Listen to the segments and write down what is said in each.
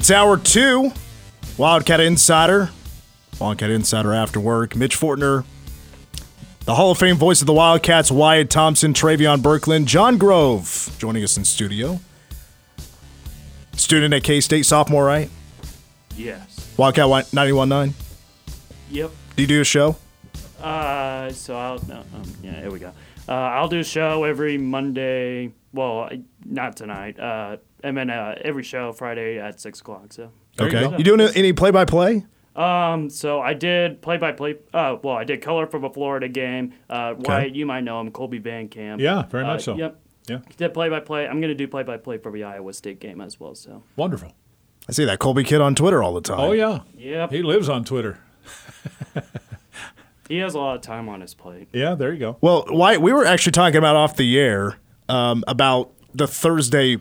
It's hour two. Wildcat Insider. Wildcat Insider after work. Mitch Fortner. The Hall of Fame voice of the Wildcats, Wyatt Thompson, Travion Berkland, John Grove joining us in studio. Student at K State, sophomore, right? Yes. Wildcat 91.9. Yep. Do you do a show? Uh, so I'll no, um, yeah, here we go. Uh, I'll do a show every Monday. Well, not tonight. Uh, and then uh, every show Friday at six o'clock. So. There you okay. You, doing any play by play? Um, so I did play by play. Uh, well, I did color for the Florida game. Uh, Wyatt, you might know him, Colby Van Camp. Yeah, very Uh, much so. Yep. Yeah, Did play by play. I'm gonna do play by play for the Iowa State game as well. So. wonderful. I see that Colby kid on Twitter all the time. Oh yeah, Yep. he lives on Twitter. He has a lot of time on his plate. Yeah, there you go. Well, why we were actually talking about off the air um, about the Thursday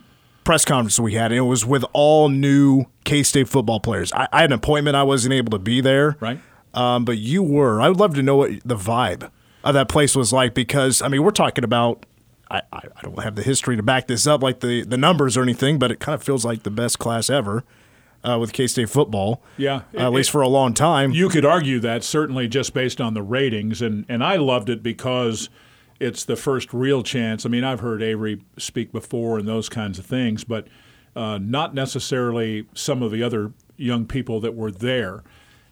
press conference we had, and it was with all new K State football players. I, I had an appointment; I wasn't able to be there, Right. Um, but you were. I would love to know what the vibe of that place was like because I mean, we're talking about. I, I I don't have the history to back this up, like the, the numbers or anything, but it kind of feels like the best class ever uh, with K State football. Yeah, uh, at it- least for a long time. You could argue that certainly just based on the ratings, and, and I loved it because it's the first real chance. I mean, I've heard Avery speak before and those kinds of things, but uh, not necessarily some of the other young people that were there.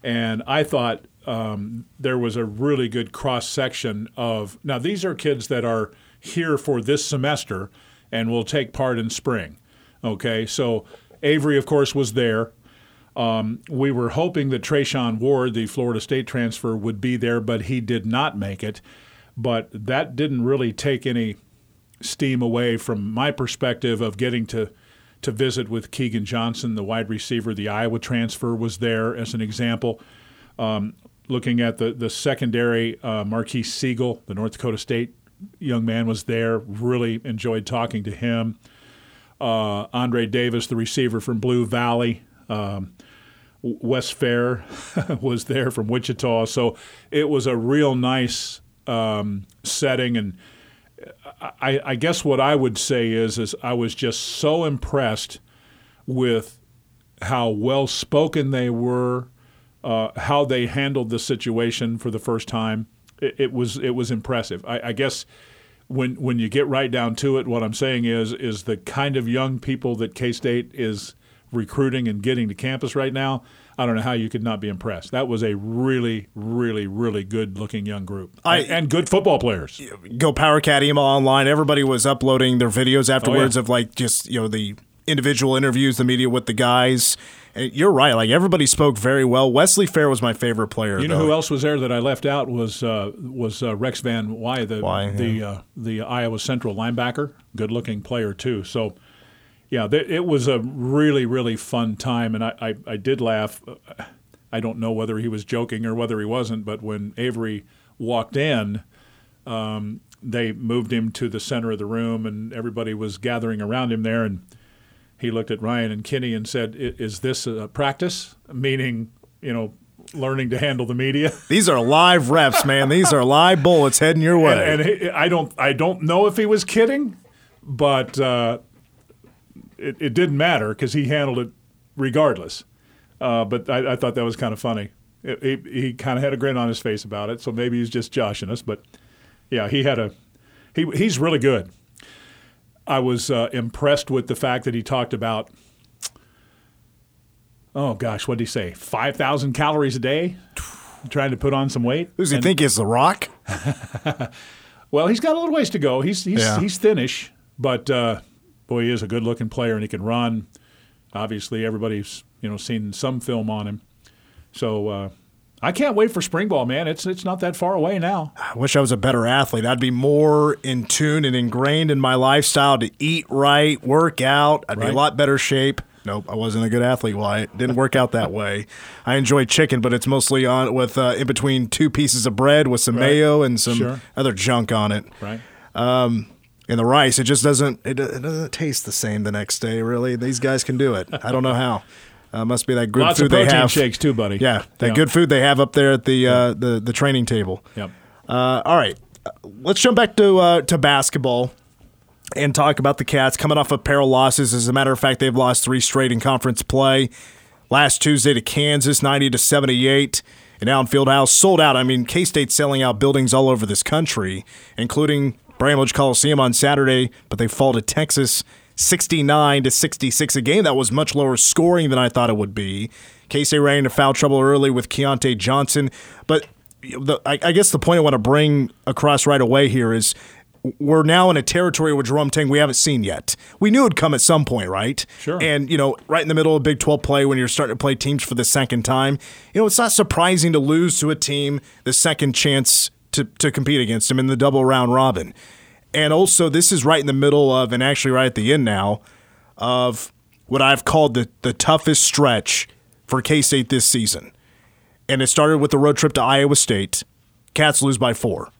And I thought um, there was a really good cross section of now these are kids that are here for this semester and will take part in spring. Okay, so Avery, of course, was there. Um, we were hoping that Treshaun Ward, the Florida State transfer, would be there, but he did not make it. But that didn't really take any steam away from my perspective of getting to to visit with Keagan Johnson, the wide receiver. The Iowa transfer was there as an example. Um, looking at the the secondary, uh, Marques Sigle, the North Dakota State young man, was there. Really enjoyed talking to him. Uh, Andre Davis, the receiver from Blue Valley. Um, Wes Fair was there from Wichita, so it was a real nice um, setting. And I, I guess what I would say is, is I was just so impressed with how well spoken they were, uh, how they handled the situation for the first time. It, it was it was impressive. I, I guess when when you get right down to it, what I'm saying is is the kind of young people that K State is recruiting and getting to campus right now. I don't know how you could not be impressed. That was a really, really, really good looking young group I- and, good football players. go Power email online. Everybody was uploading their videos afterwards Oh, yeah. of like just you know the individual interviews, the media with the guys. You're right. Like everybody spoke very well. Wesley Fair was my favorite player. You know though. who else was there that I left out was uh, was uh, Rex Van Wy, the Wy, the uh, the Iowa Central linebacker, good looking player too. So, yeah, th- it was a really really fun time, and I, I, I did laugh. I don't know whether he was joking or whether he wasn't, but when Avery walked in, um, they moved him to the center of the room, and everybody was gathering around him there, and he looked at Ryan and Kinney and said, "I- "Is this a practice?" Meaning, you know, learning to handle the media. These are live reps, man. These are live bullets heading your way. and, and he, I don't I don't know if he was kidding, but uh, it, it didn't matter because he handled it regardless. Uh, but I, I thought that was kind of funny. It- he he kind of had a grin on his face about it, so maybe he's just joshing us. But yeah, he had a he he's really good. I was uh, impressed with the fact that he talked about. Oh gosh, what did he say? Five thousand calories a day, trying to put on some weight. Who's he And- think is the Rock? well, he's got a little ways to go. He's he's Yeah. he's thinnish, but uh, boy, he is a good-looking player and he can run. Obviously, everybody's you know seen some film on him, so uh, I can't wait for spring ball, man. It's it's not that far away now. I wish I was a better athlete. I'd be more in tune and ingrained in my lifestyle to eat right, work out. I'd be Right. a lot better shape. Nope, I wasn't a good athlete. Well, it didn't work out that way. I enjoy chicken, but it's mostly on with uh, in between two pieces of bread with some Right. mayo and some Sure. other junk on it. Right? And the rice, it just doesn't it, it doesn't taste the same the next day. Really, these guys can do it. I don't know how. Uh, must be that good Lots food they have. shakes too, buddy. Yeah, that Yeah. good food they have up there at the uh, the the training table. Yep. Uh, all right, let's jump back to uh, to basketball. and talk about the Cats coming off a pair of losses. As a matter of fact, they've lost three straight in conference play. Last Tuesday to Kansas, 90 to 78 in Allen Fieldhouse, sold out. I mean, K State selling out buildings all over this country, including Bramlage Coliseum on Saturday, but they fall to Texas 69 to 66, a game that was much lower scoring than I thought it would be. K State ran into foul trouble early with Keyontae Johnson, but the, I, I guess the point I want to bring across right away here is we're now in a territory with Jerome Tang we haven't seen yet. We knew it'd come at some point, right? Sure. And, you know, right in the middle of Big 12 play when you're starting to play teams for the second time, you know, it's not surprising to lose to a team the second chance to, to compete against them in the double round robin. And also, this is right in the middle of, and actually right at the end now, of what I've called the, the toughest stretch for K State this season. And it started with the road trip to Iowa State. Cats lose by four.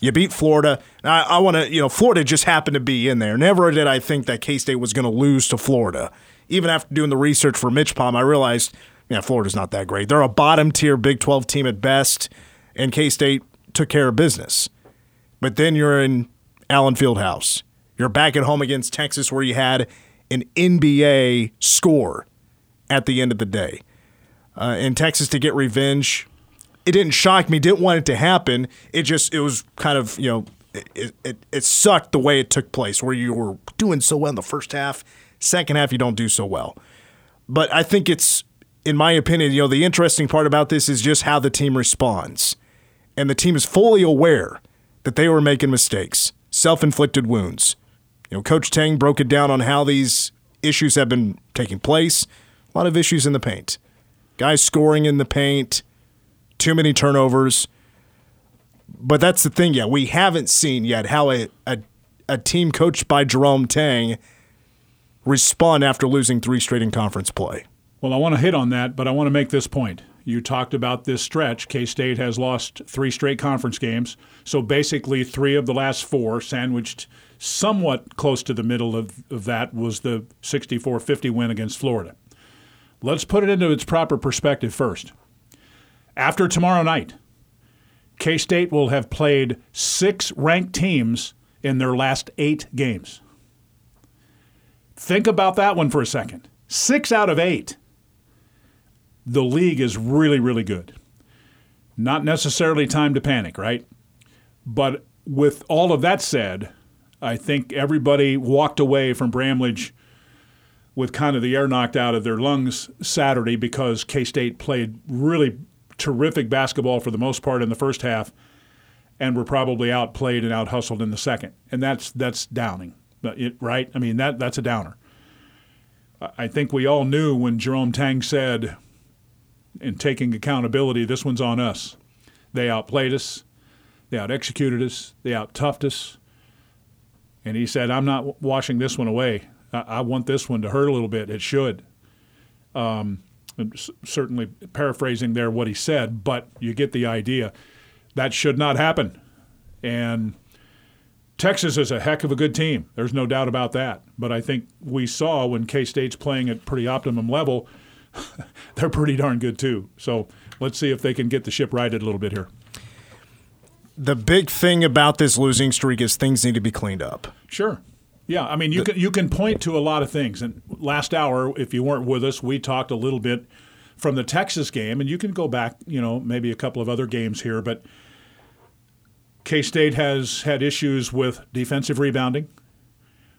You beat Florida. I, I want to, you know, Florida just happened to be in there. Never did I think that K State was going to lose to Florida. Even after doing the research for Mitch Palm, I realized, yeah, Florida's not that great. They're a bottom tier Big 12 team at best, and K State took care of business. But then you're in Allen Fieldhouse. You're back at home against Texas, where you had an NBA score at the end of the day. Uh, in Texas to get revenge, it didn't shock me. Didn't want it to happen. It just it was kind of you know it, it it sucked the way it took place, where you were doing so well in the first half, second half you don't do so well. But I think it's in my opinion, you know, the interesting part about this is just how the team responds, and the team is fully aware that they were making mistakes, self-inflicted wounds. You know, Coach Tang broke it down on how these issues have been taking place. A lot of issues in the paint, guys scoring in the paint too many turnovers. But that's the thing, yeah. We haven't seen yet how a, a, a team coached by Jerome Tang respond after losing three straight in conference play. Well, I want to hit on that, but I want to make this point. You talked about this stretch. K State has lost three straight conference games. So basically, three of the last four, sandwiched somewhat close to the middle of, of that, was the 64 50 win against Florida. Let's put it into its proper perspective first. After tomorrow night, K State will have played six ranked teams in their last eight games. Think about that one for a second. Six out of eight. The league is really, really good. Not necessarily time to panic, right? But with all of that said, I think everybody walked away from Bramlage with kind of the air knocked out of their lungs Saturday because K State played really terrific basketball for the most part in the first half, and were probably outplayed and out hustled in the second. And that's that's downing, right? I mean that that's a downer. I think we all knew when Jerome Tang said, in taking accountability, this one's on us. They outplayed us, they out executed us, they out toughed us. And he said, I'm not washing this one away. I, I want this one to hurt a little bit. It should. Um, certainly paraphrasing there what he said, but you get the idea. That should not happen. And Texas is a heck of a good team. There's no doubt about that. But I think we saw when K State's playing at pretty optimum level, they're pretty darn good too. So let's see if they can get the ship righted a little bit here. The big thing about this losing streak is things need to be cleaned up. Sure. Yeah, I mean, you can you can point to a lot of things. And last hour, if you weren't with us, we talked a little bit from the Texas game, and you can go back, you know, maybe a couple of other games here, but K State has had issues with defensive rebounding,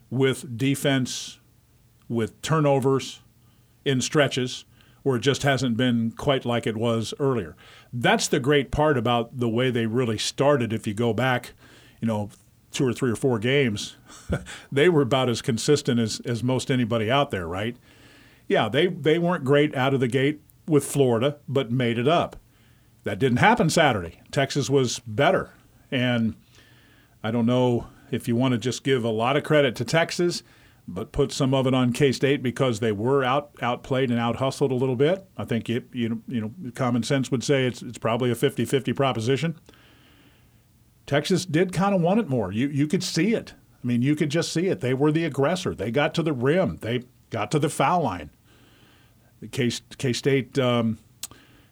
with defense, with turnovers in stretches where it just hasn't been quite like it was earlier. That's the great part about the way they really started. If you go back, you know, two or three or four games, they were about as consistent as, as most anybody out there, right? Yeah, they, they weren't great out of the gate with Florida, but made it up. That didn't happen Saturday. Texas was better. And I don't know if you want to just give a lot of credit to Texas, but put some of it on K State because they were out outplayed and out hustled a little bit. I think you know, you know, common sense would say it's it's probably a 50-50 proposition. Texas did kind of want it more. You you could see it. I mean, you could just see it. They were the aggressor. They got to the rim. They got to the foul line. K State um,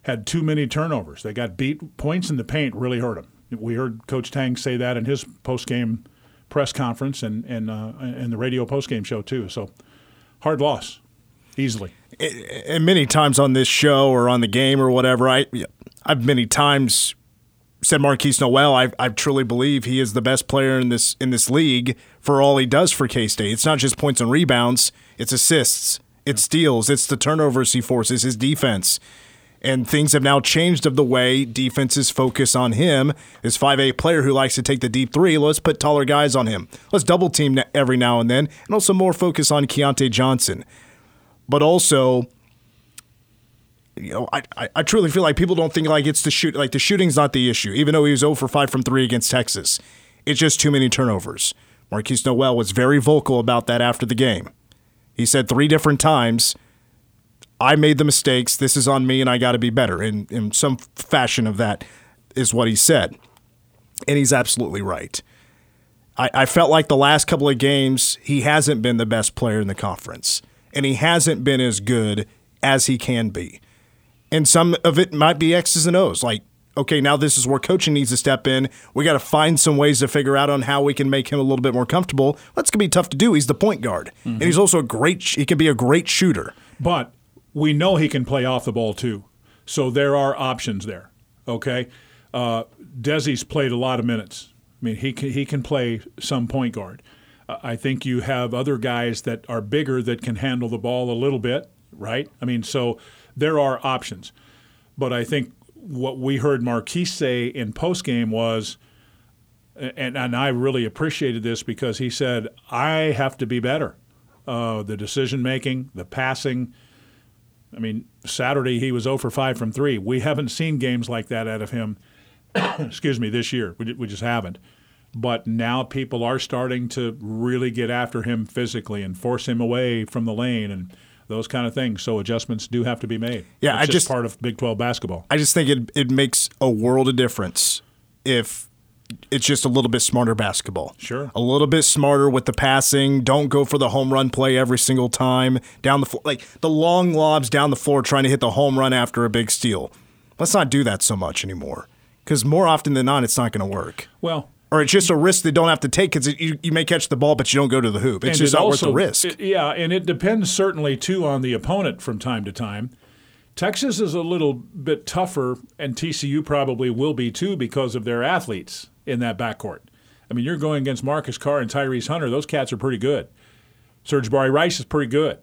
had too many turnovers. They got beat. Points in the paint really hurt them. We heard Coach Tang say that in his post game press conference and and uh, and the radio postgame show too. So hard loss, easily. and many times on this show or on the game or whatever, I I've many times said Markquis Nowell. I I truly believe he is the best player in this in this league for all he does for K State. It's not just points and rebounds; it's assists, it's steals, it's the turnovers he forces, his defense. And things have now changed of the way defenses focus on him. This 5'8 player who likes to take the deep three, let's put taller guys on him. Let's double team every now and then, and also more focus on Keyontae Johnson. But also, you know, I, I, I truly feel like people don't think like it's the shoot like the shooting's not the issue, even though he was 0 for 5 from 3 against Texas. It's just too many turnovers. Markquis Nowell was very vocal about that after the game. He said three different times, I made the mistakes, this is on me, and I got to be better. In, in some fashion of that is what he said. And he's absolutely right. I, I felt like the last couple of games, he hasn't been the best player in the conference, and he hasn't been as good as he can be and some of it might be X's and O's. Like, okay, now this is where coaching needs to step in. We got to find some ways to figure out on how we can make him a little bit more comfortable. That's gonna be tough to do. He's the point guard, mm-hmm. and he's also a great. He can be a great shooter. But we know he can play off the ball too, so there are options there. Okay, uh, Desi's played a lot of minutes. I mean, he can, he can play some point guard. Uh, I think you have other guys that are bigger that can handle the ball a little bit, right? I mean, so there are options. But I think what we heard Markquis say in postgame was, and, and I really appreciated this because he said, I have to be better. Uh, the decision making, the passing. I mean, Saturday he was 0 for 5 from 3. We haven't seen games like that out of him, excuse me, this year. We, we just haven't. But now people are starting to really get after him physically and force him away from the lane. And those kind of things. So adjustments do have to be made. Yeah, it's I just, part of Big 12 basketball. I just think it it makes a world of difference if it's just a little bit smarter basketball. Sure. A little bit smarter with the passing. Don't go for the home run play every single time down the floor. Like the long lobs down the floor trying to hit the home run after a big steal. Let's not do that so much anymore. Because more often than not, it's not going to work. Well, or it's just a risk they don't have to take because you, you may catch the ball, but you don't go to the hoop. It's just it not also, worth the risk. It, yeah, and it depends certainly too on the opponent from time to time. Texas is a little bit tougher, and TCU probably will be too because of their athletes in that backcourt. I mean, you're going against Marcus Carr and Tyrese Hunter; those cats are pretty good. Sir'Jabari Rice is pretty good.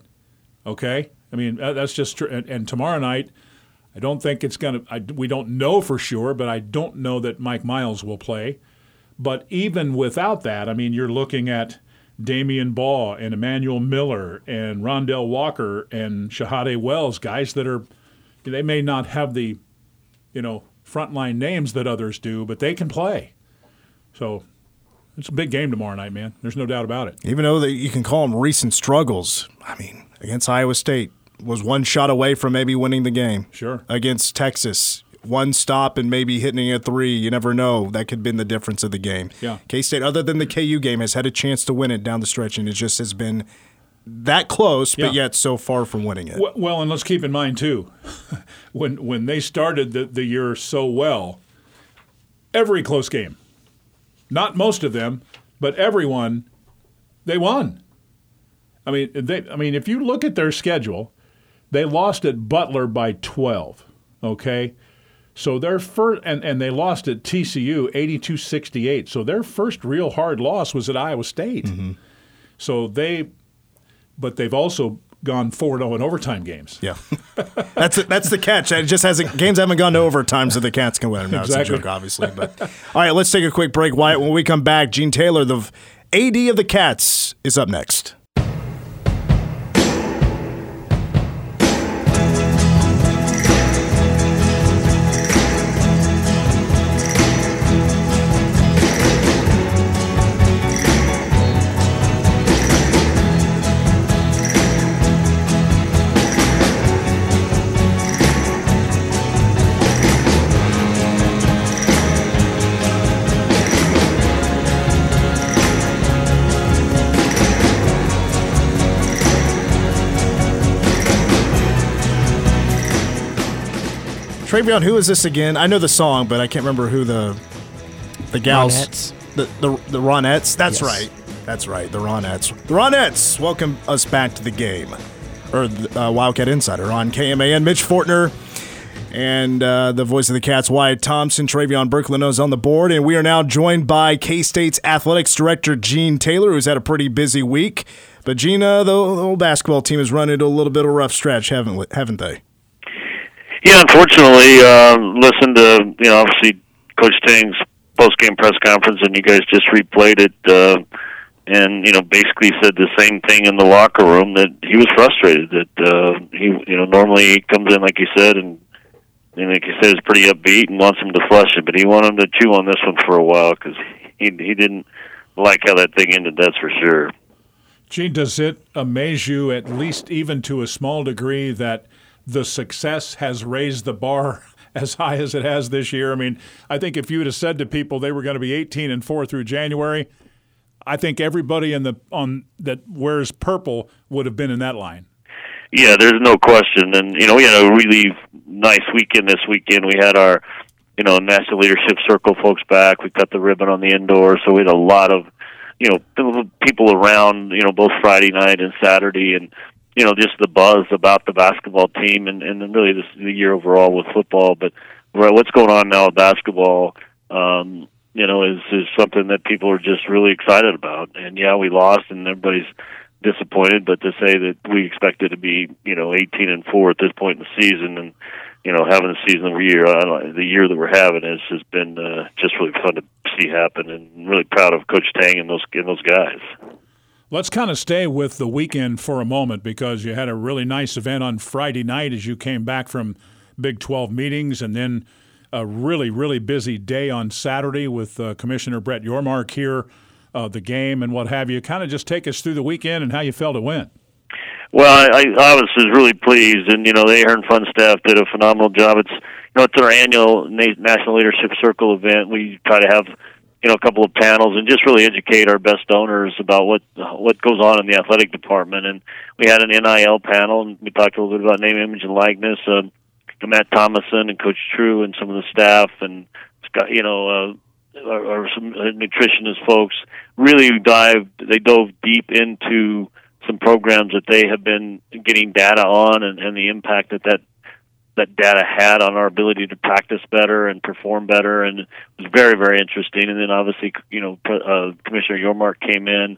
Okay, I mean that's just true. And, and tomorrow night, I don't think it's going to. We don't know for sure, but I don't know that Mike Miles will play. But even without that, I mean, you're looking at Damion Baugh and Emmanuel Miller and Rondel Walker and Shahada Wells, guys that are, they may not have the, you know, frontline names that others do, but they can play. So it's a big game tomorrow night, man. There's no doubt about it. Even though that you can call them recent struggles, I mean, against Iowa State was one shot away from maybe winning the game. Sure. Against Texas, one stop and maybe hitting a three. You never know. That could have been the difference of the game. Yeah. K State, other than the KU game, has had a chance to win it down the stretch, and it just has been that close, but yeah. yet so far from winning it. Well, and let's keep in mind too, when when they started the, the year so well, every close game, not most of them, but everyone, they won. I mean, they. I mean, if you look at their schedule, they lost at Butler by twelve. Okay, so their first, and, and they lost at TCU 82 68. So their first real hard loss was at Iowa State. Mm-hmm. So they, but they've also gone 4 0 in overtime games. Yeah. that's that's the catch. It just hasn't, games haven't gone to overtime, so the Cats can win. No, exactly. it's a joke, obviously. But all right, let's take a quick break. Wyatt, when we come back, Gene Taylor, the AD of the Cats, is up next. Travion, who is this again? I know the song, but I can't remember who the the gals. Ronettes. the the, the Ronettes. That's Yes. right. That's right. The Ronettes. The Ronettes welcome us back to the game, or the, uh, Wildcat Insider on KMAN. Mitch Fortner and uh, the voice of the Cats, Wyatt Thompson, Travion Berklin on the board, and we are now joined by K State's athletics director Gene Taylor, who's had a pretty busy week. But Gene, uh, the, the whole basketball team has run into a little bit of a rough stretch, haven't haven't they? Yeah, unfortunately, uh, listened to you know obviously Coach Tang's post game press conference, and you guys just replayed it, uh, and you know basically said the same thing in the locker room that he was frustrated that uh, he you know normally he comes in like you said and. And like you said, is pretty upbeat and wants him to flush it, but he wanted him to chew on this one for a while because he he didn't like how that thing ended. That's for sure. Gene, does it amaze you, at least even to a small degree, that the success has raised the bar as high as it has this year? I mean, I think if you would have said to people they were going to be 18 and 4 through January, I think everybody in the on that wears purple would have been in that line. Yeah, there's no question. And, you know, we had a really nice weekend this weekend. We had our, you know, National Leadership Circle folks back. We cut the ribbon on the indoor. So we had a lot of, you know, people around, you know, both Friday night and Saturday. And, you know, just the buzz about the basketball team and, and really this, the year overall with football. But what's going on now with basketball, um, you know, is, is something that people are just really excited about. And yeah, we lost and everybody's, disappointed, but to say that we expected to be, you know, 18 and 4 at this point in the season and, you know, having the season of year, I don't, the year that we're having has has been uh, just really fun to see happen and really proud of Coach Tang and those and those guys. Let's kind of stay with the weekend for a moment because you had a really nice event on Friday night as you came back from Big 12 meetings and then a really, really busy day on Saturday with uh, Commissioner Brett Yormark here, uh, the game and what have you. Kind of just take us through the weekend and how you felt it went. Well, I, I was really pleased, and you know, the Ahearn Fund staff did a phenomenal job. It's you know, it's our annual Na- National Leadership Circle event. We try to have you know a couple of panels and just really educate our best donors about what what goes on in the athletic department. And we had an NIL panel, and we talked a little bit about name, image, and likeness. Um, Matt Thomason and Coach True and some of the staff, and Scott, you know. Uh, or, or some nutritionist folks really dived they dove deep into some programs that they have been getting data on and, and the impact that that that data had on our ability to practice better and perform better and it was very very interesting and then obviously you know uh, commissioner yormark came in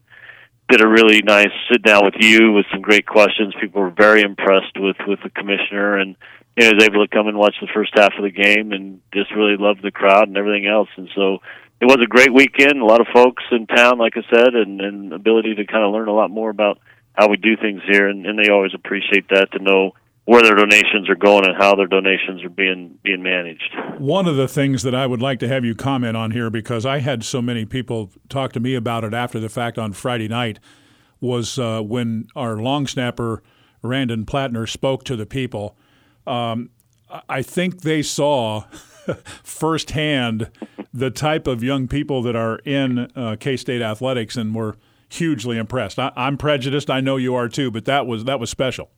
did a really nice sit down with you with some great questions people were very impressed with with the commissioner and you know, was able to come and watch the first half of the game and just really loved the crowd and everything else. And so it was a great weekend. A lot of folks in town, like I said, and, and ability to kind of learn a lot more about how we do things here. And, and they always appreciate that to know where their donations are going and how their donations are being being managed. One of the things that I would like to have you comment on here, because I had so many people talk to me about it after the fact on Friday night, was uh, when our long snapper Randen Plattner spoke to the people. Um, I think they saw firsthand the type of young people that are in uh, K State athletics and were hugely impressed. I, I'm prejudiced. I know you are too, but that was that was special.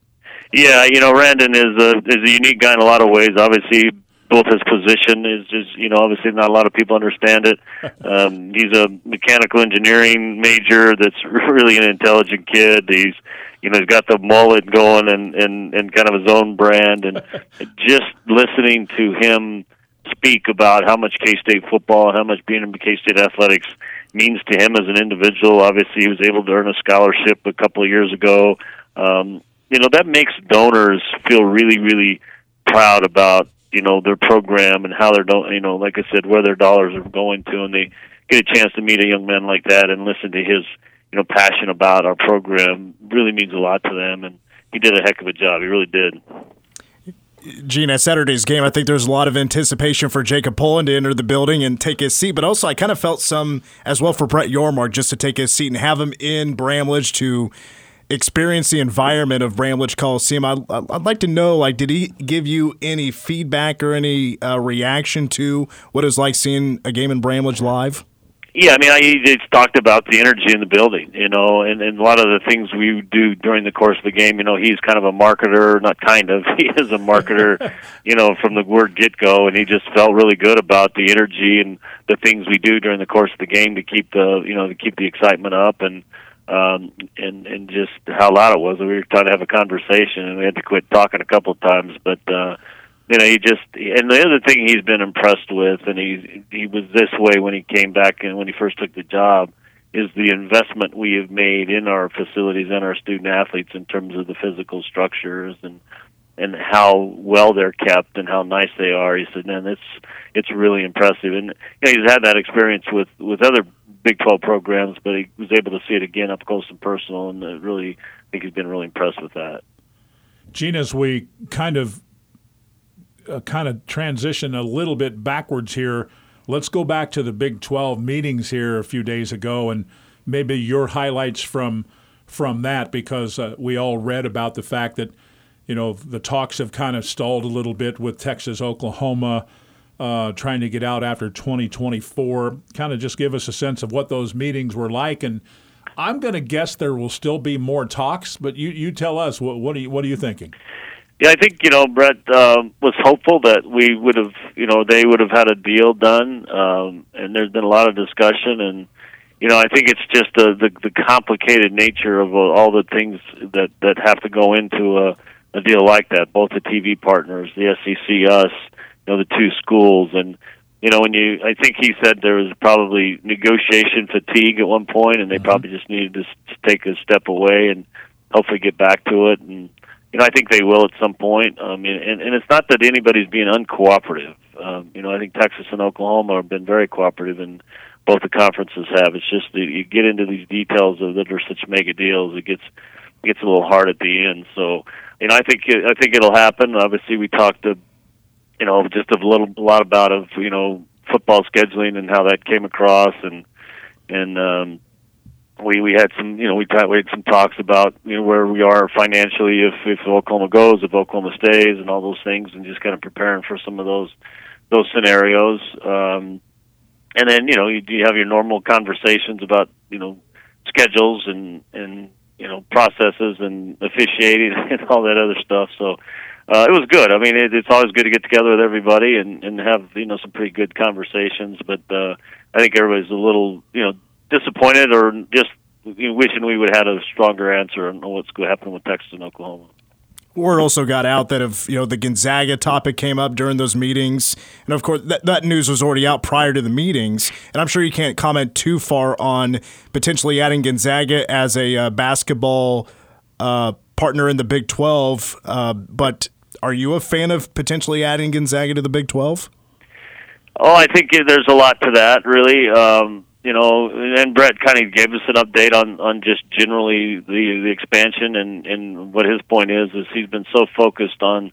Yeah, you know, Randen is a is a unique guy in a lot of ways. Obviously, both his position is just you know obviously not a lot of people understand it. Um, he's a mechanical engineering major that's really an intelligent kid. He's you know he's got the mullet going and and and kind of his own brand and just listening to him speak about how much K State football and how much being in K State athletics means to him as an individual. Obviously, he was able to earn a scholarship a couple of years ago. Um, you know that makes donors feel really really proud about you know their program and how they're do- you know like I said where their dollars are going to and they get a chance to meet a young man like that and listen to his you know passion about our program really means a lot to them and he did a heck of a job. He really did. Gene, at Saturday's game, I think there's a lot of anticipation for Jacob Pullen to enter the building and take his seat, but also I kind of felt some as well for Brett Yormark just to take his seat and have him in Bramlage to experience the environment of Bramlage Coliseum. I, I'd like to know, like, did he give you any feedback or any uh, reaction to what it was like seeing a game in Bramlage live? Yeah, I mean, I just talked about the energy in the building, you know, and, and a lot of the things we do during the course of the game. You know, he's kind of a marketer, not kind of, he is a marketer, you know, from the word get go, and he just felt really good about the energy and the things we do during the course of the game to keep the, you know, to keep the excitement up and um, and and just how loud it was. We were trying to have a conversation, and we had to quit talking a couple of times, but. uh you know, he just and the other thing he's been impressed with, and he he was this way when he came back and when he first took the job, is the investment we have made in our facilities and our student athletes in terms of the physical structures and and how well they're kept and how nice they are. He said, "Man, it's it's really impressive." And you know, he's had that experience with with other Big 12 programs, but he was able to see it again up close and personal, and really, I think he's been really impressed with that. Gene, as we kind of uh, kind of transition a little bit backwards here. Let's go back to the Big 12 meetings here a few days ago and maybe your highlights from from that because uh, we all read about the fact that you know the talks have kind of stalled a little bit with Texas, Oklahoma uh, trying to get out after 2024. Kind of just give us a sense of what those meetings were like and I'm going to guess there will still be more talks, but you, you tell us what what are you what are you thinking? Yeah, I think you know Brett uh, was hopeful that we would have, you know, they would have had a deal done, um, and there's been a lot of discussion, and you know, I think it's just the the, the complicated nature of uh, all the things that that have to go into a, a deal like that. Both the TV partners, the SEC, us, you know, the two schools, and you know, when you, I think he said there was probably negotiation fatigue at one point, and they mm-hmm. probably just needed to take a step away and hopefully get back to it and you know, I think they will at some point. I um, mean, and, and it's not that anybody's being uncooperative. Um, you know, I think Texas and Oklahoma have been very cooperative, and both the conferences have. It's just that you get into these details of that are such mega deals, it gets it gets a little hard at the end. So, you know, I think I think it'll happen. Obviously, we talked to, you know, just a little a lot about of you know football scheduling and how that came across, and and um, we we had some you know we we had some talks about you know where we are financially if if Oklahoma goes if Oklahoma stays and all those things and just kind of preparing for some of those those scenarios um and then you know you, you have your normal conversations about you know schedules and and you know processes and officiating and all that other stuff so uh, it was good. I mean, it, it's always good to get together with everybody and and have you know some pretty good conversations. But uh, I think everybody's a little you know disappointed or just wishing we would have had a stronger answer on what's going to happen with Texas and Oklahoma. Word also got out that if you know the Gonzaga topic came up during those meetings, and of course that, that news was already out prior to the meetings, and I'm sure you can't comment too far on potentially adding Gonzaga as a uh, basketball uh, partner in the Big 12. Uh, but are you a fan of potentially adding Gonzaga to the Big 12? Oh, I think there's a lot to that, really. Um, you know, and Brett kind of gave us an update on on just generally the the expansion and and what his point is is he's been so focused on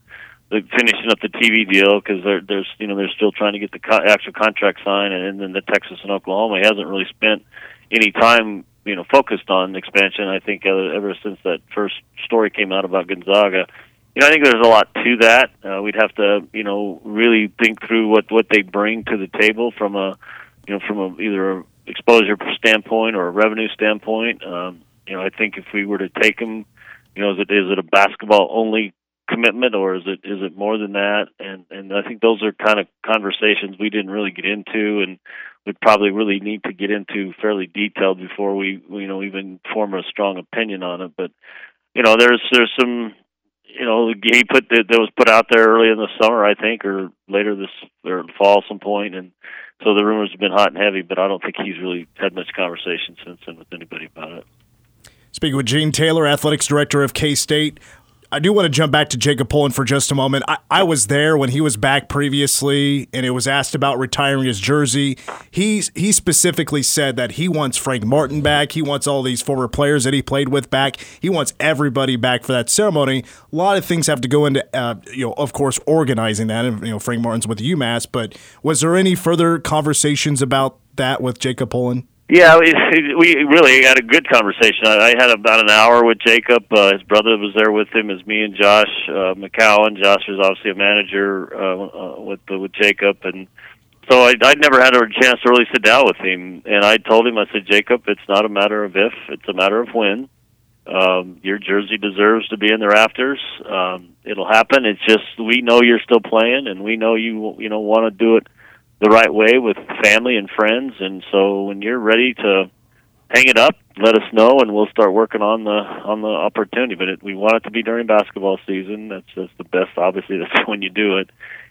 the finishing up the TV deal because they're there's you know they're still trying to get the co- actual contract signed and, and then the Texas and Oklahoma he hasn't really spent any time you know focused on expansion. I think uh, ever since that first story came out about Gonzaga. You know, I think there's a lot to that. Uh, we'd have to, you know, really think through what what they bring to the table from a, you know, from a either a exposure standpoint or a revenue standpoint. Um, you know, I think if we were to take them, you know, is it is it a basketball only commitment or is it is it more than that? And and I think those are kind of conversations we didn't really get into and we'd probably really need to get into fairly detailed before we you know even form a strong opinion on it. But you know, there's there's some you know he put that was put out there early in the summer, I think, or later this or fall some point, and so the rumors have been hot and heavy, but I don't think he's really had much conversation since then with anybody about it. Speaking with Gene Taylor, athletics director of K State. I do want to jump back to Jacob Pullen for just a moment. I, I, was there when he was back previously, and it was asked about retiring his jersey. He he specifically said that he wants Frank Martin back. He wants all these former players that he played with back. He wants everybody back for that ceremony. A lot of things have to go into, uh, you know, of course, organizing that. And you know, Frank Martin's with UMass. But was there any further conversations about that with Jacob Pullen? Yeah, we, we really had a good conversation. I I had about an hour with Jacob. Uh, his brother was there with him, as me and Josh uh, McCowan. Josh is obviously a manager uh, uh, with uh, with Jacob, and so I, I'd never had a chance to really sit down with him, and I told him, I said, Jacob, it's not a matter of if, it's a matter of when. Um, your jersey deserves to be in the rafters. Um, it'll happen. It's just we know you're still playing, and we know you you know want to do it the right way with family and friends. And so when you're ready to hang it up, let us know, and we'll start working on the on the opportunity. But it, we want it to be during basketball season. That's that's the best. Obviously, that's when you do it.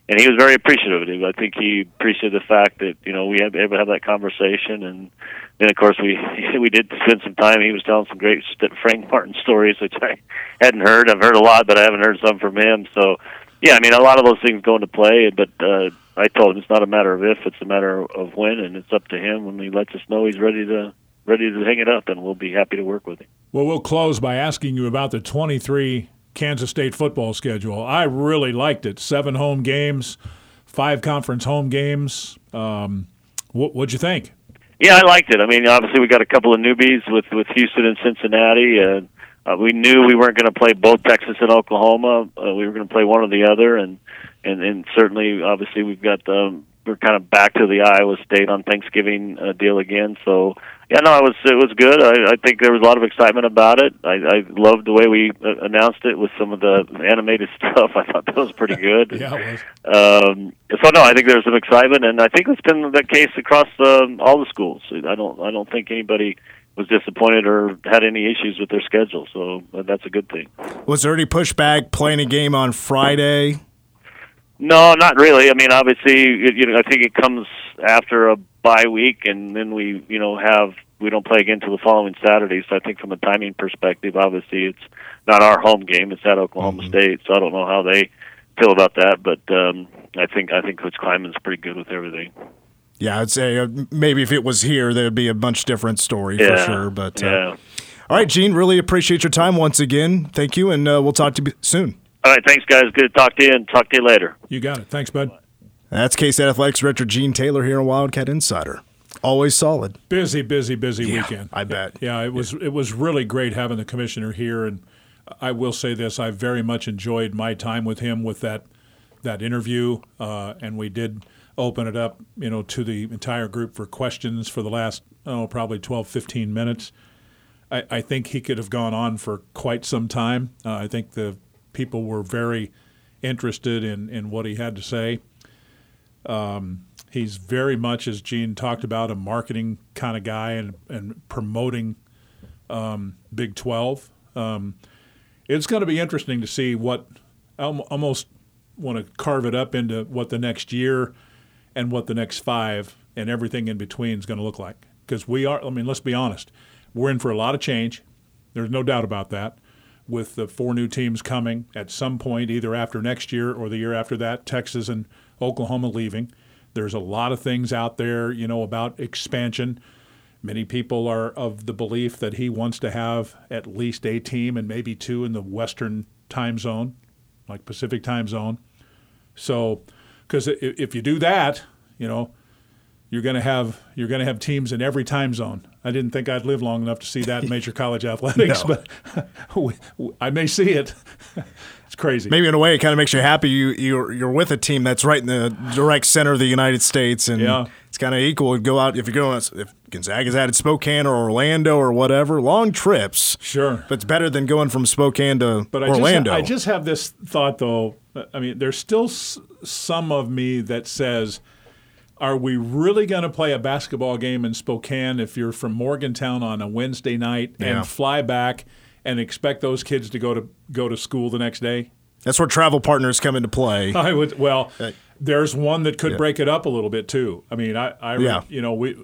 And he was very appreciative of it. I think he appreciated the fact that you know we had able to have that conversation, and then of course we we did spend some time. He was telling some great Frank Martin stories, which I hadn't heard. I've heard a lot, but I haven't heard some from him. So, yeah, I mean, a lot of those things go into play. But uh, I told him it's not a matter of if; it's a matter of when, and it's up to him when he lets us know he's ready to ready to hang it up, and we'll be happy to work with him. Well, we'll close by asking you about the 23 Kansas State football schedule. I really liked it. Seven home games, five conference home games. Um, what, what'd you think? Yeah, I liked it. I mean, obviously we got a couple of newbies with with Houston and Cincinnati, and uh, we knew we weren't going to play both Texas and Oklahoma. Uh, we were going to play one or the other, and and and certainly, obviously, we've got um, we're kind of back to the Iowa State on Thanksgiving uh, deal again. So yeah, no, it was it was good. I, I think there was a lot of excitement about it. I, I loved the way we uh, announced it with some of the animated stuff. I thought that was pretty good. yeah, it was. Um, so no, I think there's some excitement, and I think it's been the case across um, all the schools. I don't I don't think anybody was disappointed or had any issues with their schedule. So uh, that's a good thing. Was there any pushback playing a game on Friday? No, not really. I mean, obviously, it, you know, I think it comes after a bye week, and then we, you know, have we don't play again until the following Saturday. So I think from a timing perspective, obviously, it's not our home game; it's at Oklahoma mm-hmm. State. So I don't know how they feel about that, but um, I think I think Coach Klieman's pretty good with everything. Yeah, I'd say uh, maybe if it was here, there'd be a much different story yeah. for sure. But uh, yeah. all right, Gene, really appreciate your time once again. Thank you, and uh, we'll talk to you soon. All right, thanks, guys. Good to talk to you, and talk to you later. You got it. Thanks, bud. That's K State Athletics Director Gene Taylor here on Wildcat Insider. Always solid. Busy, busy, busy yeah, weekend. I bet. Yeah, it was it was really great having the commissioner here, and I will say this: I very much enjoyed my time with him with that that interview, uh, and we did open it up, you know, to the entire group for questions for the last oh probably 12, 15 minutes. I, I think he could have gone on for quite some time. Uh, I think the people were very interested in, in what he had to say. Um, he's very much, as Gene talked about, a marketing kind of guy and, and promoting um, Big 12. Um, it's going to be interesting to see what I almost want to carve it up into what the next year and what the next five and everything in between is going to look like. Because we are, I mean, let's be honest, we're in for a lot of change. There's no doubt about that with the four new teams coming at some point, either after next year or the year after that, Texas and Oklahoma leaving. There's a lot of things out there, you know, about expansion. Many people are of the belief that he wants to have at least a team and maybe two in the Western time zone, like Pacific time zone. So, because if you do that, you know, you're going to have you're going to have teams in every time zone. I didn't think I'd live long enough to see that in major college athletics, but I may see it. it's crazy. Maybe in a way, it kind of makes you happy. You you're you're with a team that's right in the direct center of the United States, and yeah. it's kind of equal. Go out if you're going if Gonzaga's added Spokane or Orlando or whatever, long trips. Sure, but it's better than going from Spokane to but Orlando. I just, I just have this thought though. I mean, there's still some of me that says are we really going to play a basketball game in Spokane if you're from Morgantown on a Wednesday night and Yeah. fly back and expect those kids to go to go to school the next day? That's where travel partners come into play. I would. Well, Uh, there's one that could yeah. break it up a little bit too. I mean, I, I Yeah. you know, we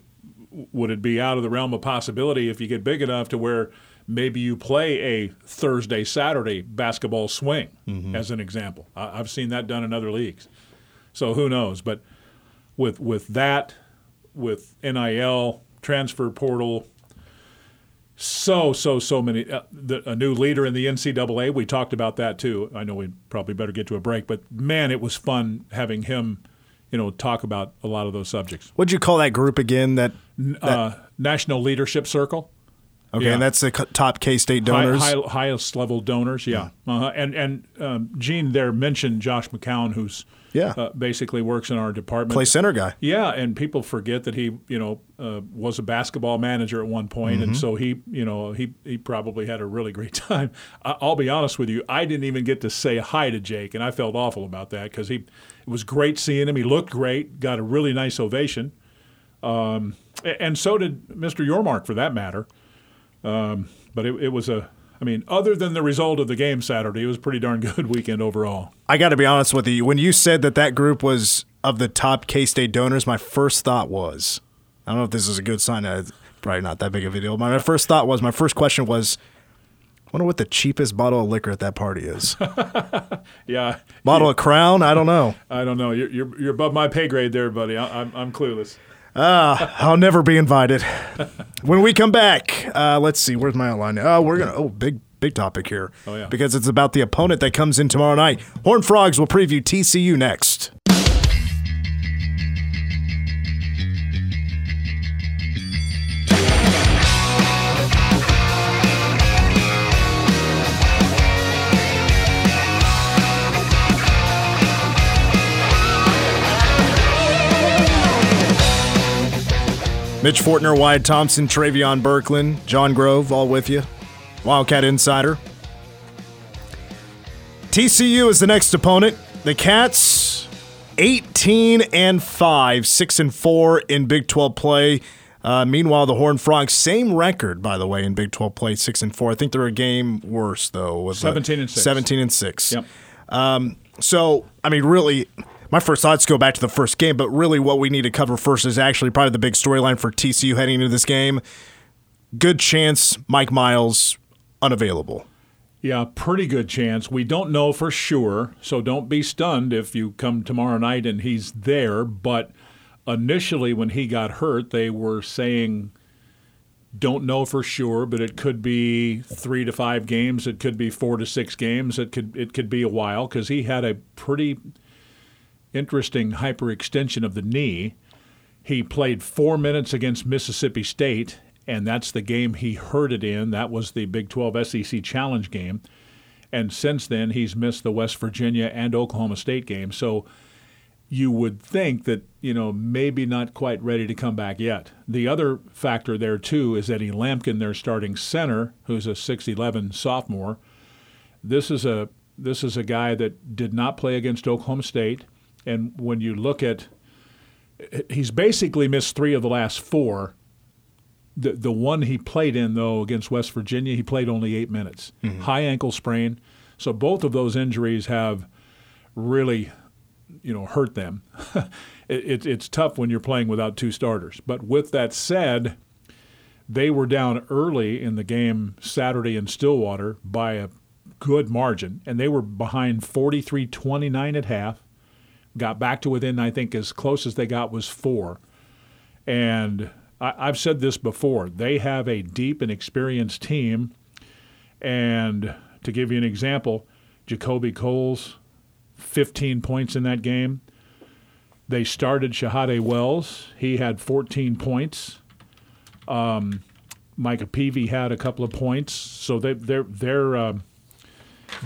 would it be out of the realm of possibility if you get big enough to where maybe you play a Thursday Saturday basketball swing Mm-hmm. as an example. I, I've seen that done in other leagues. So who knows? But with with that, with NIL transfer portal. So so so many. Uh, the, a new leader in the NCAA. We talked about that too. I know we probably better get to a break, but man, it was fun having him, you know, talk about a lot of those subjects. What'd you call that group again? That Uh, National Leadership Circle. Okay, Yeah. and that's the top K State High- donors. high- highest level donors, yeah. Uh-huh. And and um, Gene there mentioned Josh McCown, who's Yeah. uh, basically works in our department. Play center guy. Yeah, and people forget that he, you know, uh, was a basketball manager at one point, Mm-hmm. and so he, you know, he he probably had a really great time. I- I'll be honest with you, I didn't even get to say hi to Jake, and I felt awful about that because he, it was great seeing him. He looked great, got a really nice ovation, um, and so did Mr. Yormark for that matter. Um, but it, it was a, I mean, other than the result of the game Saturday, it was a pretty darn good weekend overall. I got to be honest with you. When you said that that group was of the top K State donors, my first thought was, I don't know if this is a good sign. uh, probably not that big of a deal. My first thought was, my first question was, wonder what the cheapest bottle of liquor at that party is. Yeah, bottle of Crown? I don't know. I don't know. You're, you're, you're above my pay grade there, buddy. I, I'm, I'm clueless. Ah, I'll never be invited. when we come back, uh, let's see. Where's my outline? Oh, we're gonna. Oh, big big topic here. Oh, yeah. Because it's about the opponent that comes in tomorrow night. Horn Frogs will preview TCU next. Mitch Fortner, Wyatt Thompson, Travion Berkland, John Grove, all with you. Wildcat Insider. TCU is the next opponent. The Cats, 18 and 5, 6 and 4 in Big 12 play. Uh, meanwhile, the Horned Frogs, same record, by the way, in Big 12 play, 6 and 4. I think they're a game worse, though. With, uh, 17 and 6. 17 and 6. Yep. So, I mean, really, my first thoughts go back to the first game, but really what we need to cover first is actually probably the big storyline for TCU heading into this game. Good chance Mike Miles unavailable. Yeah, pretty good chance. We don't know for sure, so don't be stunned if you come tomorrow night and he's there. But initially, when he got hurt, they were saying, don't know for sure, but it could be three to five games. It could be four to six games. It could it could be a while because he had a pretty interesting hyperextension of the knee. He played four minutes against Mississippi State, and that's the game he hurt it in. That was the Big 12 SEC Challenge game. And since then, he's missed the West Virginia and Oklahoma State game. So you would think that, you know, maybe not quite ready to come back yet. The other factor there, too, is Eddie Lampkin, their starting center, who's a 6'11 sophomore. This is a this is a guy that did not play against Oklahoma State. And when you look at he's basically missed three of the last four. The the one he played in though against West Virginia, he played only eight minutes. Mm-hmm. High ankle sprain. So both of those injuries have really, you know, hurt them. it, it, it's tough when you're playing without two starters. But with that said, they were down early in the game Saturday in Stillwater by a good margin, and they were behind 43-29 at half got back to within, I think, as close as they got was four. And I, I've said this before they have a deep and experienced team. And to give you an example, JaKobe Coles, 15 points in that game. They started Shahade Wells. He had 14 points. Um, Micah Peavy had a couple of points. So they, they're they're um,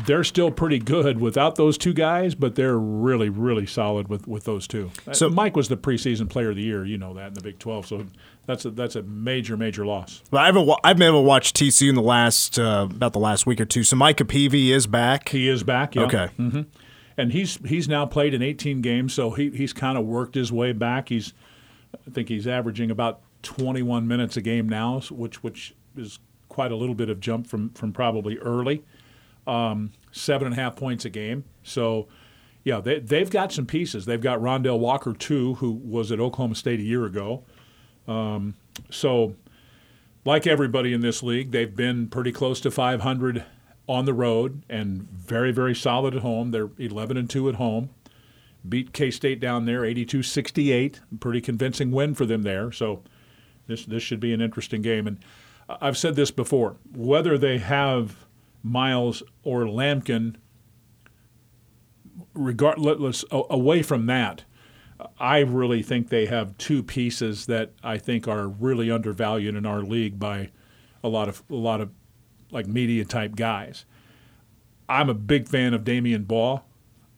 they're still pretty good without those two guys, but they're really, really solid with, with those two. So- So Mike was the preseason player of the year, you know that in the Big Twelve. So that's a that's a major, major loss. But I haven't. wa- I've been able to watch TCU in the last uh, about the last week or two. So Micah Peavy is back. He is back. Yeah. Okay. and he's he's now played in 18 games, so he, he's kind of worked his way back. He's I think he's averaging about 21 minutes a game now, which which is quite a little bit of jump from from probably early. Um, seven and a half points a game. So, yeah, they they've got some pieces. They've got Rondel Walker too, who was at Oklahoma State a year ago. Um, so, like everybody in this league, they've been pretty close to 500 on the road and very, very solid at home. They're 11 and 2 at home. Beat K State down there 82 68. Pretty convincing win for them there. So this, this should be an interesting game. And I've said this before whether they have Miles or Lampkin, regardless, away from that, I really think they have two pieces that I think are really undervalued in our league by a lot of a lot of like media type guys. I'm a big fan of Damion Baugh.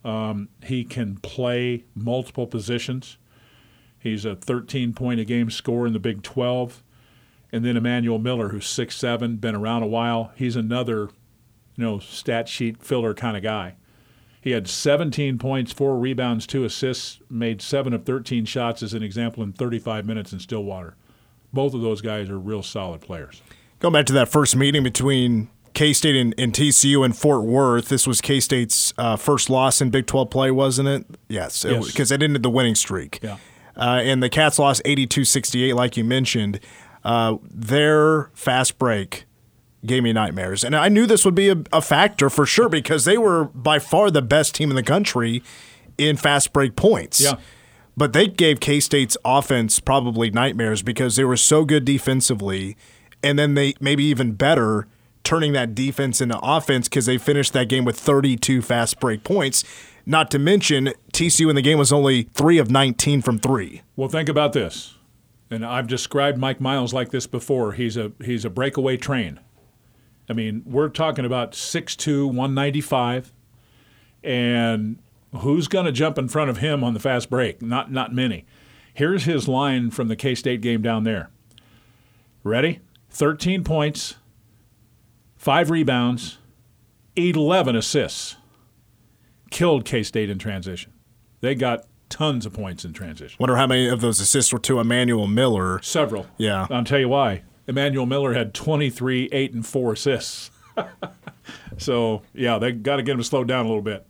Um, he can play multiple positions. He's a 13 point a game scorer in the Big 12. And then Emmanuel Miller, who's six seven, been around a while. He's another, you know, stat sheet filler kind of guy. He had 17 points, four rebounds, two assists, made seven of 13 shots as an example in 35 minutes in Stillwater. Both of those guys are real solid players. Going back to that first meeting between K State and, and, TCU in Fort Worth. This was K State's uh, first loss in Big 12 play, wasn't it? Yes, because yes. it, it ended the winning streak. Yeah. Uh, and the Cats lost 82 68, like you mentioned. Uh, their fast break gave me nightmares. And I knew this would be a, a, factor for sure because they were by far the best team in the country in fast break points. Yeah. But they gave K State's offense probably nightmares because they were so good defensively. And then they maybe even better turning that defense into offense because they finished that game with 32 fast break points. Not to mention, TCU in the game was only three of 19 from three. Well, think about this. And I've described Mike Miles like this before. He's a he's a breakaway train. I mean, we're talking about 6'2", 195, and who's going to jump in front of him on the fast break? Not not many. Here's his line from the K State game down there. Ready? 13 points, five rebounds, 11 assists. Killed K State in transition. They got tons of points in transition. Wonder how many of those assists were to Emmanuel Miller. Several. Yeah. I'll tell you why. Emmanuel Miller had 23, 8, and 4 assists. so, yeah, they got to get him to slow down a little bit.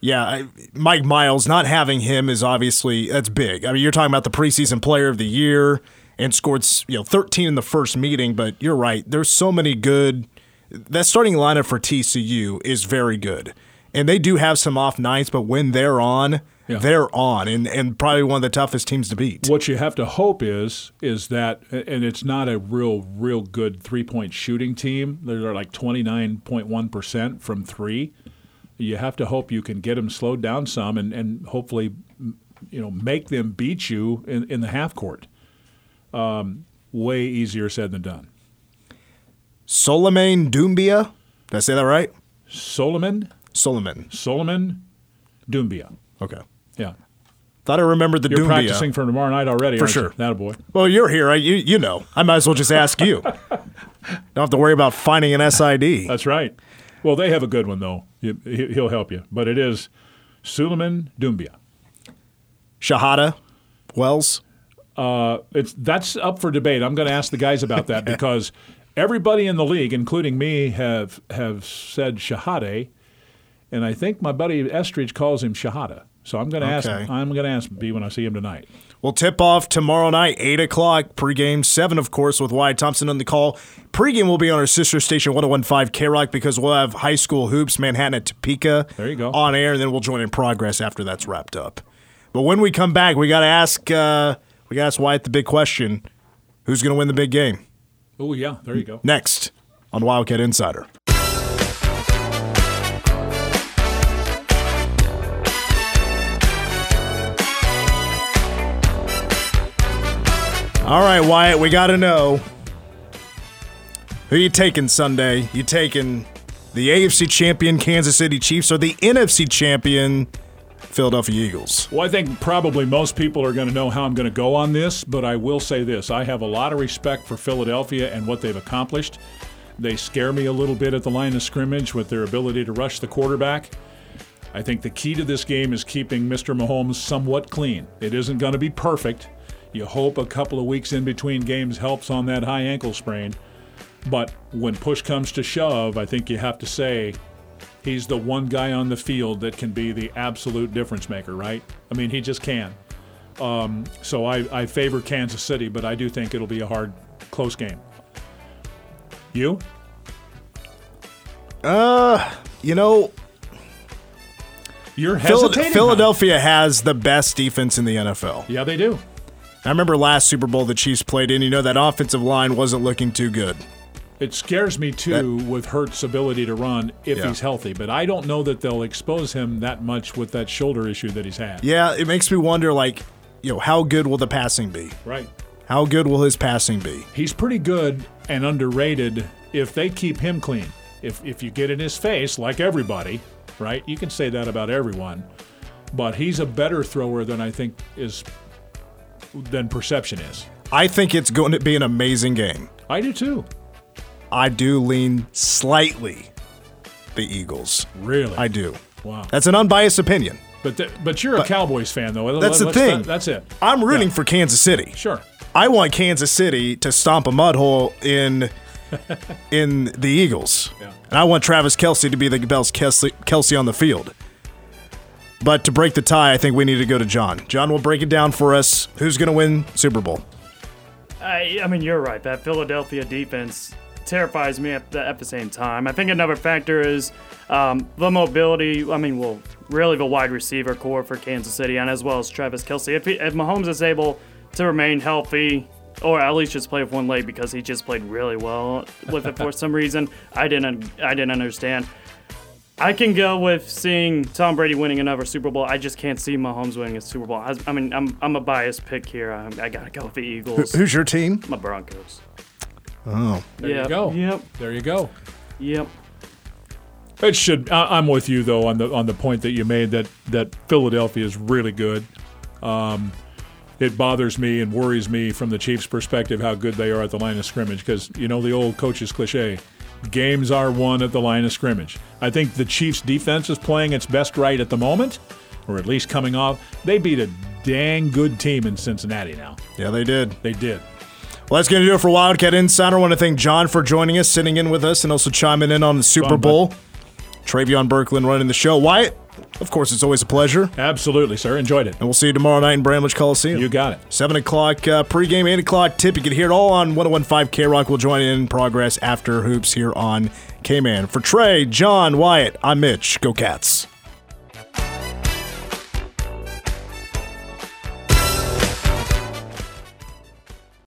Yeah, I, Mike Miles, not having him is obviously that's big. I mean, you're talking about the preseason player of the year and scored you know 13 in the first meeting, but you're right. There's so many good. That starting lineup for TCU is very good, and they do have some off nights, but when they're on, yeah. they're on, and and probably one of the toughest teams to beat. What you have to hope is is that, and it's not a real real good three point shooting team. They're like 29.1 percent from three you have to hope you can get them slowed down some and, and hopefully you know make them beat you in, in the half court. Um, way easier said than done. Solomon Doumbia, did I say that right? Solomon. Solomon. Solomon Doumbia. Okay. Yeah. Thought I remembered the You're Doumbia. practicing for tomorrow night already, for sure. That boy. Well, you're here. I, you you know. I might as well just ask you. Don't have to worry about finding an SID. That's right. Well, they have a good one though. He'll help you, but it is Suleiman Doumbia. Shahada Wells. Uh, it's that's up for debate. I'm going to ask the guys about that because everybody in the league, including me, have have said Shahade, and I think my buddy Estridge calls him Shahada. So I'm going to okay. ask. I'm going to ask B when I see him tonight. We'll tip off tomorrow night, 8 o'clock, pregame, 7, of course, with Wyatt Thompson on the call. Pregame will be on our sister station, 1015 K Rock, because we'll have high school hoops, Manhattan at Topeka. There you go. On air, and then we'll join in progress after that's wrapped up. But when we come back, we got to ask. Uh, we got to ask Wyatt the big question: Who's going to win the big game? Oh yeah, there you go. Next on Wildcat Insider. All right, Wyatt, we got to know who you taking Sunday? You taking the AFC champion Kansas City Chiefs or the NFC champion Philadelphia Eagles? Well, I think probably most people are going to know how I'm going to go on this, but I will say this. I have a lot of respect for Philadelphia and what they've accomplished. They scare me a little bit at the line of scrimmage with their ability to rush the quarterback. I think the key to this game is keeping Mr. Mahomes somewhat clean. It isn't going to be perfect. You hope a couple of weeks in between games helps on that high ankle sprain. But when push comes to shove, I think you have to say he's the one guy on the field that can be the absolute difference maker, right? I mean, he just can. Um, so I, I favor Kansas City, but I do think it'll be a hard, close game. You? Uh, you know, you're hesitating. Philadelphia has the best defense in the NFL. Yeah, they do. I remember last Super Bowl the Chiefs played in. You know that offensive line wasn't looking too good. It scares me too that, with Hurts' ability to run if yeah. he's healthy, but I don't know that they'll expose him that much with that shoulder issue that he's had. Yeah, it makes me wonder, like, you know, how good will the passing be? Right. How good will his passing be? He's pretty good and underrated if they keep him clean. If if you get in his face like everybody, right? You can say that about everyone, but he's a better thrower than I think is than perception is. I think it's going to be an amazing game. I do too. I do lean slightly the Eagles. Really? I do. Wow. That's an unbiased opinion. But but you're a Cowboys fan though. That's the Let's- thing. That's it. I'm rooting Yeah. for Kansas City. Sure. I want Kansas City to stomp a mud hole in in the Eagles. Yeah. And I want Travis Kelce to be the best Kelce, Kelce on the field. But to break the tie, I think we need to go to John. John will break it down for us. Who's going to win Super Bowl? I, I mean, you're right. That Philadelphia defense terrifies me at the, at the same time. I think another factor is um, the mobility. I mean, well, really the wide receiver corps for Kansas City, and as well as Travis Kelce. If, he, if Mahomes is able to remain healthy, or at least just play with one leg because he just played really well with it for some reason, I didn't I didn't understand. I can go with seeing Tom Brady winning another Super Bowl. I just can't see Mahomes winning a Super Bowl. I, I mean, I'm, I'm a biased pick here. I, I gotta go with the Eagles. Who's your team? My Broncos. Oh. There Yep, you go. Yep. There you go. Yep. It should. I, I'm with you though on the on the point that you made that that Philadelphia is really good. Um, it bothers me and worries me from the Chiefs' perspective how good they are at the line of scrimmage because you know the old coach's cliche, games are won at the line of scrimmage. I think the Chiefs' defense is playing its best right at the moment, or at least coming off. They beat a dang good team in Cincinnati now. Yeah, they did. They did. Well, that's going to do it for Wildcat Insider. I want to thank John for joining us, sitting in with us, and also chiming in on the Super Fun. Bowl. Travion Berkland running the show. Wyatt, of course, it's always a pleasure. Absolutely, sir. Enjoyed it. And we'll see you tomorrow night in Bramlage Coliseum. You got it. 7 o'clock uh, pregame, 8 o'clock tip. You can hear it all on 1015 K Rock. We'll join in progress after hoops here on K Man. For Trey, John, Wyatt, I'm Mitch. Go Cats.